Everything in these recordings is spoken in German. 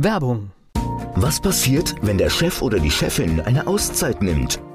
Werbung. Was passiert, wenn der Chef oder die Chefin eine Auszeit nimmt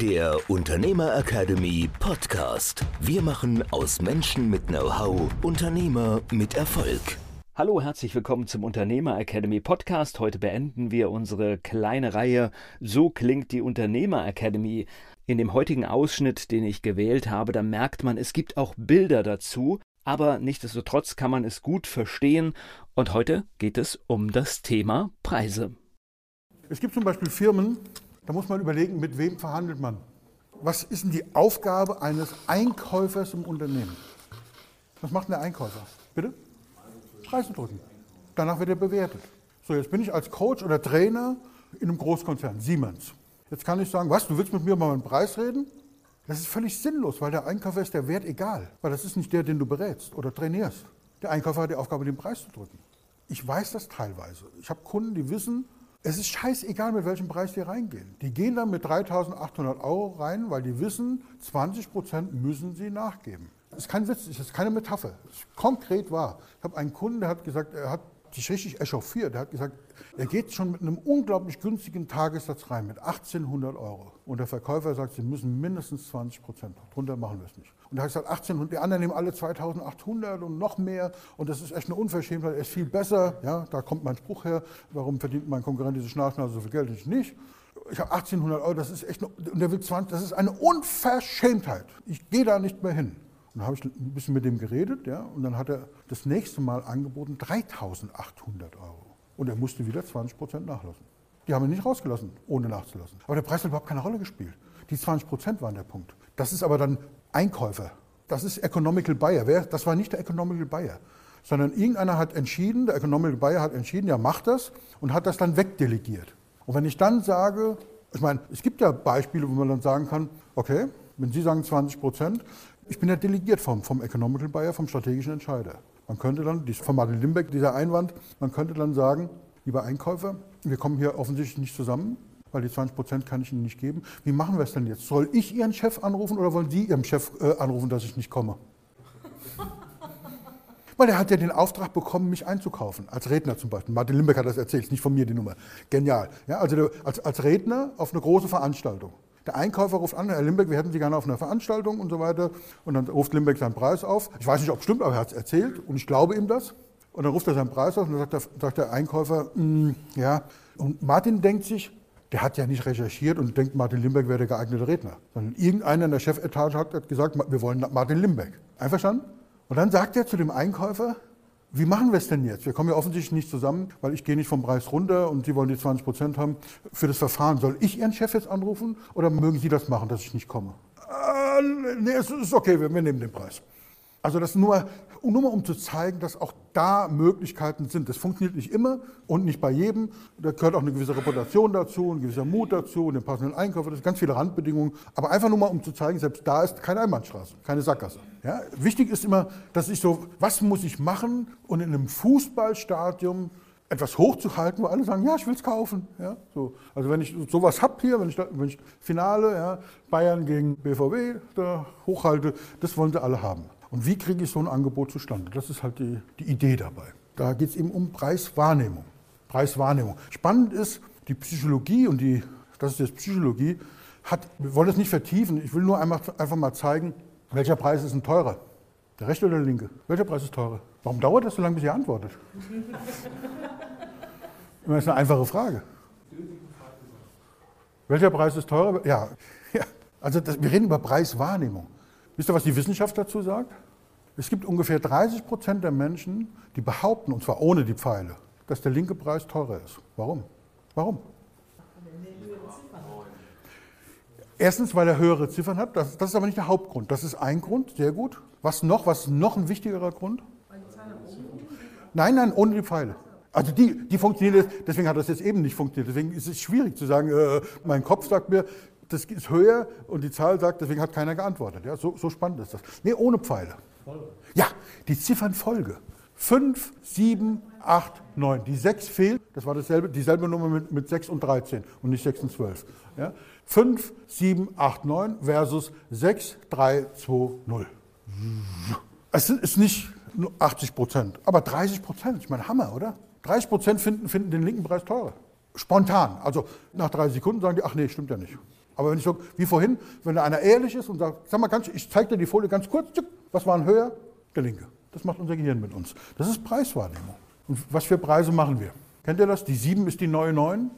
der Unternehmer Academy Podcast. Wir machen aus Menschen mit Know-how Unternehmer mit Erfolg. Hallo, herzlich willkommen zum Unternehmer Academy Podcast. Heute beenden wir unsere kleine Reihe So klingt die Unternehmer Academy. In dem heutigen Ausschnitt, den ich gewählt habe, da merkt man, es gibt auch Bilder dazu, aber nichtsdestotrotz kann man es gut verstehen. Und heute geht es um das Thema Preise. Es gibt zum Beispiel Firmen, da muss man überlegen, mit wem verhandelt man. Was ist denn die Aufgabe eines Einkäufers im Unternehmen? Was macht denn der Einkäufer? Bitte? Preise drücken. Danach wird er bewertet. So, jetzt bin ich als Coach oder Trainer in einem Großkonzern, Siemens. Jetzt kann ich sagen, was, du willst mit mir mal über den Preis reden? Das ist völlig sinnlos, weil der Einkäufer ist der Wert egal. Weil das ist nicht der, den du berätst oder trainierst. Der Einkäufer hat die Aufgabe, den Preis zu drücken. Ich weiß das teilweise. Ich habe Kunden, die wissen, es ist scheißegal, mit welchem Preis die reingehen. Die gehen dann mit 3.800 Euro rein, weil die wissen, 20 Prozent müssen sie nachgeben. Das ist kein Witz, das ist keine Metapher. Das ist konkret wahr. Ich habe einen Kunden, der hat gesagt, er hat sich richtig echauffiert. Er hat gesagt, er geht schon mit einem unglaublich günstigen Tagessatz rein, mit 1800 Euro. Und der Verkäufer sagt, Sie müssen mindestens 20 Prozent, drunter machen wir es nicht. Und er hat gesagt, 18 und die anderen nehmen alle 2800 und noch mehr. Und das ist echt eine Unverschämtheit. Er ist viel besser. Ja, da kommt mein Spruch her. Warum verdient mein Konkurrent diese Schnarchnase so viel Geld? Ich nicht. Ich habe 1800 Euro, das ist echt, eine, und der will 20, das ist eine Unverschämtheit. Ich gehe da nicht mehr hin. Dann habe ich ein bisschen mit dem geredet, ja, und dann hat er das nächste Mal angeboten 3800 Euro. Und er musste wieder 20 Prozent nachlassen. Die haben ihn nicht rausgelassen, ohne nachzulassen. Aber der Preis hat überhaupt keine Rolle gespielt. Die 20 Prozent waren der Punkt. Das ist aber dann Einkäufer. Das ist Economical Buyer. Das war nicht der Economical Buyer, sondern irgendeiner hat entschieden, der Economical Buyer hat entschieden, ja, macht das und hat das dann wegdelegiert. Und wenn ich dann sage, ich meine, es gibt ja Beispiele, wo man dann sagen kann, okay, wenn Sie sagen 20 Prozent, ich bin ja delegiert vom, vom Economical Buyer, vom strategischen Entscheider. Man könnte dann, von Martin Limbeck, dieser Einwand, man könnte dann sagen, lieber Einkäufer, wir kommen hier offensichtlich nicht zusammen weil die 20 Prozent kann ich Ihnen nicht geben. Wie machen wir es denn jetzt? Soll ich Ihren Chef anrufen oder wollen Sie Ihrem Chef äh, anrufen, dass ich nicht komme? Weil er hat ja den Auftrag bekommen, mich einzukaufen, als Redner zum Beispiel. Martin Limbeck hat das erzählt, nicht von mir die Nummer. Genial. Ja, also als, als Redner auf eine große Veranstaltung. Der Einkäufer ruft an, Herr Limbeck, wir hätten Sie gerne auf einer Veranstaltung und so weiter. Und dann ruft Limbeck seinen Preis auf. Ich weiß nicht, ob es stimmt, aber er hat es erzählt und ich glaube ihm das. Und dann ruft er seinen Preis auf und dann sagt der, sagt der Einkäufer, mm, ja. Und Martin denkt sich, der hat ja nicht recherchiert und denkt, Martin Limbeck wäre der geeignete Redner. Sondern irgendeiner in der Chefetage hat gesagt, wir wollen Martin Limbeck. Einverstanden? Und dann sagt er zu dem Einkäufer, wie machen wir es denn jetzt? Wir kommen ja offensichtlich nicht zusammen, weil ich gehe nicht vom Preis runter und Sie wollen die 20 Prozent haben. Für das Verfahren soll ich Ihren Chef jetzt anrufen oder mögen Sie das machen, dass ich nicht komme? Äh, nee, es ist okay, wir, wir nehmen den Preis. Also das nur, nur mal um zu zeigen, dass auch da Möglichkeiten sind. Das funktioniert nicht immer und nicht bei jedem. Da gehört auch eine gewisse Reputation dazu, ein gewisser Mut dazu den passenden Einkauf. Das sind ganz viele Randbedingungen. Aber einfach nur mal um zu zeigen, selbst da ist keine Einbahnstraße, keine Sackgasse. Ja? Wichtig ist immer, dass ich so, was muss ich machen und in einem Fußballstadion etwas hochzuhalten, wo alle sagen, ja, ich will es kaufen. Ja, so. Also wenn ich sowas habe hier, wenn ich, da, wenn ich Finale, ja, Bayern gegen BVB da hochhalte, das wollen sie alle haben. Und wie kriege ich so ein Angebot zustande? Das ist halt die, die Idee dabei. Da geht es eben um Preiswahrnehmung. Preiswahrnehmung. Spannend ist, die Psychologie und die, das ist jetzt Psychologie, hat, wir wollen das nicht vertiefen, ich will nur einmal, einfach mal zeigen, welcher Preis ist ein teurer? Der rechte oder der linke? Welcher Preis ist teurer? Warum dauert das so lange, bis ihr antwortet? das ist eine einfache Frage. Welcher Preis ist teurer? Ja, ja. also das, wir reden über Preiswahrnehmung. Wisst ihr, was die Wissenschaft dazu sagt? Es gibt ungefähr 30 Prozent der Menschen, die behaupten, und zwar ohne die Pfeile, dass der linke Preis teurer ist. Warum? Warum? Erstens, weil er höhere Ziffern hat. Das, das, ist aber nicht der Hauptgrund. Das ist ein Grund, sehr gut. Was noch? Was ist noch ein wichtigerer Grund? Nein, nein, ohne die Pfeile. Also die, die funktionieren, deswegen hat das jetzt eben nicht funktioniert. Deswegen ist es schwierig zu sagen, äh, mein Kopf sagt mir, das ist höher und die Zahl sagt, deswegen hat keiner geantwortet. Ja, so, so spannend ist das. Nee, ohne Pfeile. Folge. Ja, die Ziffernfolge. 5, 7, 8, 9. Die 6 fehlt, das war dasselbe, dieselbe Nummer mit, mit 6 und 13 und nicht 6 und 12. Ja? 5, 7, 8, 9 versus 6, 3, 2, 0. Es ist nicht nur 80 Prozent, aber 30 Prozent. Ich meine, Hammer, oder? 30 Prozent finden, finden den linken Preis teurer. Spontan. Also nach drei Sekunden sagen die, ach nee, stimmt ja nicht. Aber wenn ich so, wie vorhin, wenn da einer ehrlich ist und sagt, sag mal ganz, ich zeige dir die Folie ganz kurz, was war ein höher? Der linke. Das macht unser Gehirn mit uns. Das ist Preiswahrnehmung. Und was für Preise machen wir? Kennt ihr das? Die 7 ist die neue 9.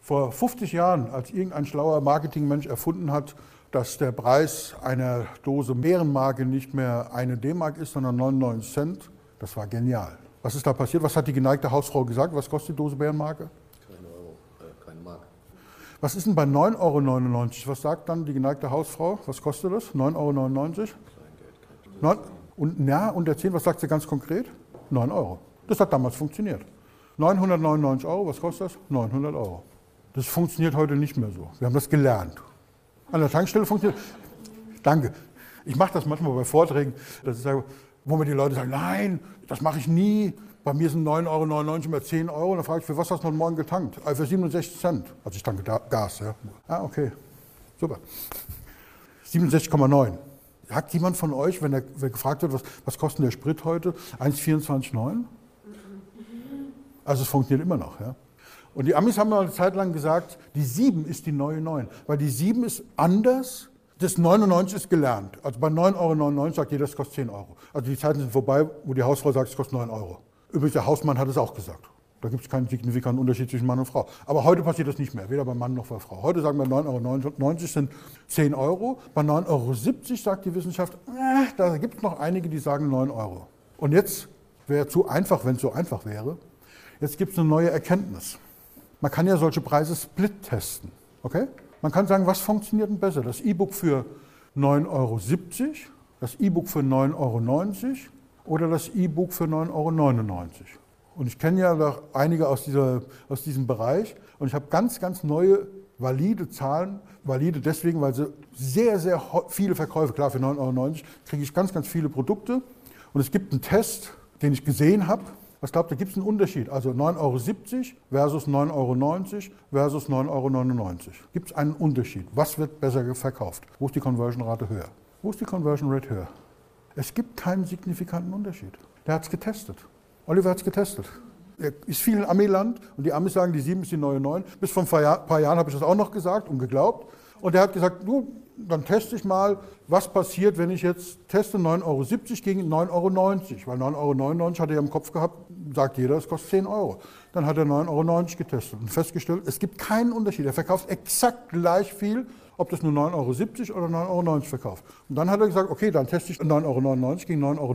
Vor 50 Jahren, als irgendein schlauer Marketingmensch erfunden hat, dass der Preis einer Dose Bärenmarke nicht mehr eine D-Mark ist, sondern 99 Cent, das war genial. Was ist da passiert? Was hat die geneigte Hausfrau gesagt? Was kostet die Dose Bärenmarke? Keine Euro, äh, keine Mark. Was ist denn bei 9,99 Euro? Was sagt dann die geneigte Hausfrau? Was kostet das? 9,99 Euro? Und ja, unter 10, was sagt sie ganz konkret? 9 Euro. Das hat damals funktioniert. 999 Euro, was kostet das? 900 Euro. Das funktioniert heute nicht mehr so. Wir haben das gelernt. An der Tankstelle funktioniert. Danke. Ich mache das manchmal bei Vorträgen, dass ich sage, wo mir die Leute sagen, nein, das mache ich nie. Bei mir sind 9,99 Euro immer 10 Euro. dann frage ich, für was hast du Morgen getankt? Ah, für 67 Cent. Also ich tanke Gas. Ja. Ah, okay. Super. 67,9. Sagt jemand von euch, wenn er wenn gefragt wird, was, was kostet der Sprit heute? 1,24,9? Also es funktioniert immer noch. Ja. Und die Amis haben eine Zeit lang gesagt, die 7 ist die neue 9, weil die 7 ist anders. Das 99 ist gelernt. Also bei 9,99 Euro sagt jeder, das kostet 10 Euro. Also die Zeiten sind vorbei, wo die Hausfrau sagt, es kostet 9 Euro. Übrigens, der Hausmann hat es auch gesagt. Da gibt es keinen signifikanten Unterschied zwischen Mann und Frau. Aber heute passiert das nicht mehr, weder bei Mann noch bei Frau. Heute sagen wir 9,90 Euro sind 10 Euro. Bei 9,70 Euro sagt die Wissenschaft, äh, da gibt es noch einige, die sagen 9 Euro. Und jetzt wäre zu einfach, wenn es so einfach wäre. Jetzt gibt es eine neue Erkenntnis. Man kann ja solche Preise split testen. Okay? Man kann sagen, was funktioniert denn besser? Das E-Book für 9,70 Euro, das E-Book für 9,90 Euro oder das E-Book für 9,99 Euro. Und ich kenne ja einige aus, dieser, aus diesem Bereich und ich habe ganz, ganz neue, valide Zahlen. Valide deswegen, weil sie sehr, sehr viele Verkäufe, klar, für 9,90 Euro kriege ich ganz, ganz viele Produkte. Und es gibt einen Test, den ich gesehen habe. Was glaubt ihr, gibt es einen Unterschied? Also 9,70 Euro versus 9,90 Euro versus 9,99 Euro. Gibt es einen Unterschied? Was wird besser verkauft? Wo ist die Conversion-Rate höher? Wo ist die Conversion Rate höher? Es gibt keinen signifikanten Unterschied. Der hat es getestet. Oliver hat es getestet. Er ist viel in Amiland und die Amis sagen, die 7 ist die neue 9. Bis vor ein paar Jahren habe ich das auch noch gesagt und geglaubt. Und er hat gesagt, du, dann teste ich mal, was passiert, wenn ich jetzt teste 9,70 Euro gegen 9,90 Euro. Weil 9,99 Euro hat er im Kopf gehabt, sagt jeder, es kostet 10 Euro. Dann hat er 9,90 Euro getestet und festgestellt, es gibt keinen Unterschied. Er verkauft exakt gleich viel ob das nur 9,70 Euro oder 9,90 Euro verkauft. Und dann hat er gesagt, okay, dann teste ich 9,99 Euro gegen 9,90 Euro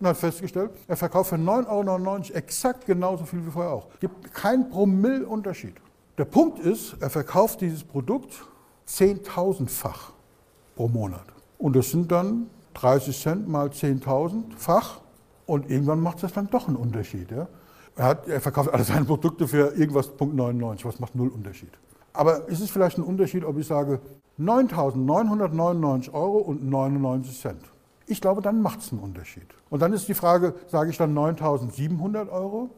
und hat festgestellt, er verkauft für 9,99 Euro exakt genauso viel wie vorher auch. Es gibt keinen Promille-Unterschied. Der Punkt ist, er verkauft dieses Produkt 10.000-fach pro Monat. Und das sind dann 30 Cent mal 10.000-fach. Und irgendwann macht das dann doch einen Unterschied. Ja? Er, hat, er verkauft alle seine Produkte für irgendwas Punkt 99, was macht null Unterschied. Aber ist es vielleicht ein Unterschied, ob ich sage 9.999 Euro und 99 Cent? Ich glaube, dann macht es einen Unterschied. Und dann ist die Frage, sage ich dann 9.700 Euro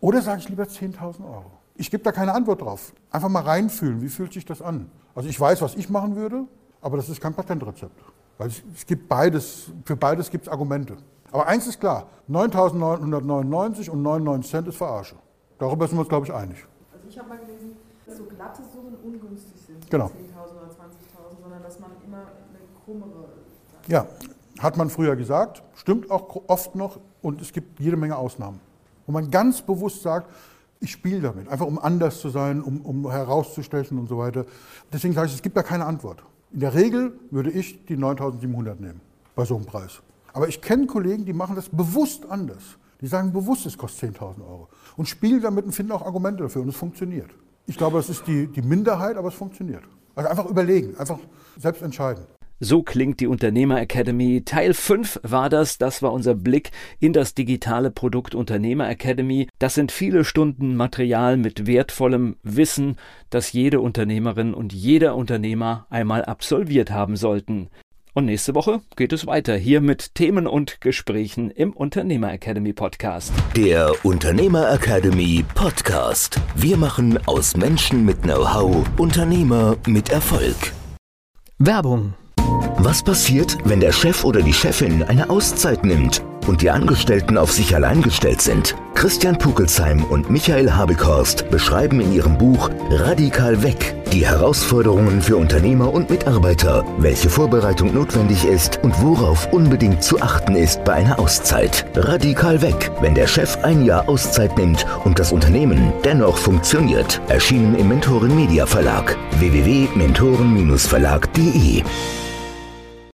oder sage ich lieber 10.000 Euro? Ich gebe da keine Antwort drauf. Einfach mal reinfühlen, wie fühlt sich das an? Also ich weiß, was ich machen würde, aber das ist kein Patentrezept. Weil es, es gibt beides, für beides gibt es Argumente. Aber eins ist klar, 9.999 und 99 Cent ist Verarsche. Darüber sind wir uns, glaube ich, einig. Also ich habe mal gelesen, so glatte Summen ungünstig sind, genau. 10.000 oder 20.000, sondern dass man immer eine krummere. Ja, hat man früher gesagt, stimmt auch oft noch und es gibt jede Menge Ausnahmen. Wo man ganz bewusst sagt, ich spiele damit, einfach um anders zu sein, um, um herauszustechen und so weiter. Deswegen sage ich, es gibt da keine Antwort. In der Regel würde ich die 9.700 nehmen bei so einem Preis. Aber ich kenne Kollegen, die machen das bewusst anders. Die sagen bewusst, es kostet 10.000 Euro und spielen damit und finden auch Argumente dafür und es funktioniert. Ich glaube, das ist die, die Minderheit, aber es funktioniert. Also einfach überlegen, einfach selbst entscheiden. So klingt die Unternehmer Academy. Teil 5 war das. Das war unser Blick in das digitale Produkt Unternehmer Academy. Das sind viele Stunden Material mit wertvollem Wissen, das jede Unternehmerin und jeder Unternehmer einmal absolviert haben sollten. Und nächste Woche geht es weiter hier mit Themen und Gesprächen im Unternehmer Academy Podcast. Der Unternehmer Academy Podcast. Wir machen aus Menschen mit Know-how Unternehmer mit Erfolg. Werbung was passiert, wenn der Chef oder die Chefin eine Auszeit nimmt und die Angestellten auf sich allein gestellt sind? Christian Pukelsheim und Michael Habekorst beschreiben in ihrem Buch Radikal weg die Herausforderungen für Unternehmer und Mitarbeiter, welche Vorbereitung notwendig ist und worauf unbedingt zu achten ist bei einer Auszeit. Radikal weg, wenn der Chef ein Jahr Auszeit nimmt und das Unternehmen dennoch funktioniert. Erschienen im Mentoren Media Verlag www.mentoren-verlag.de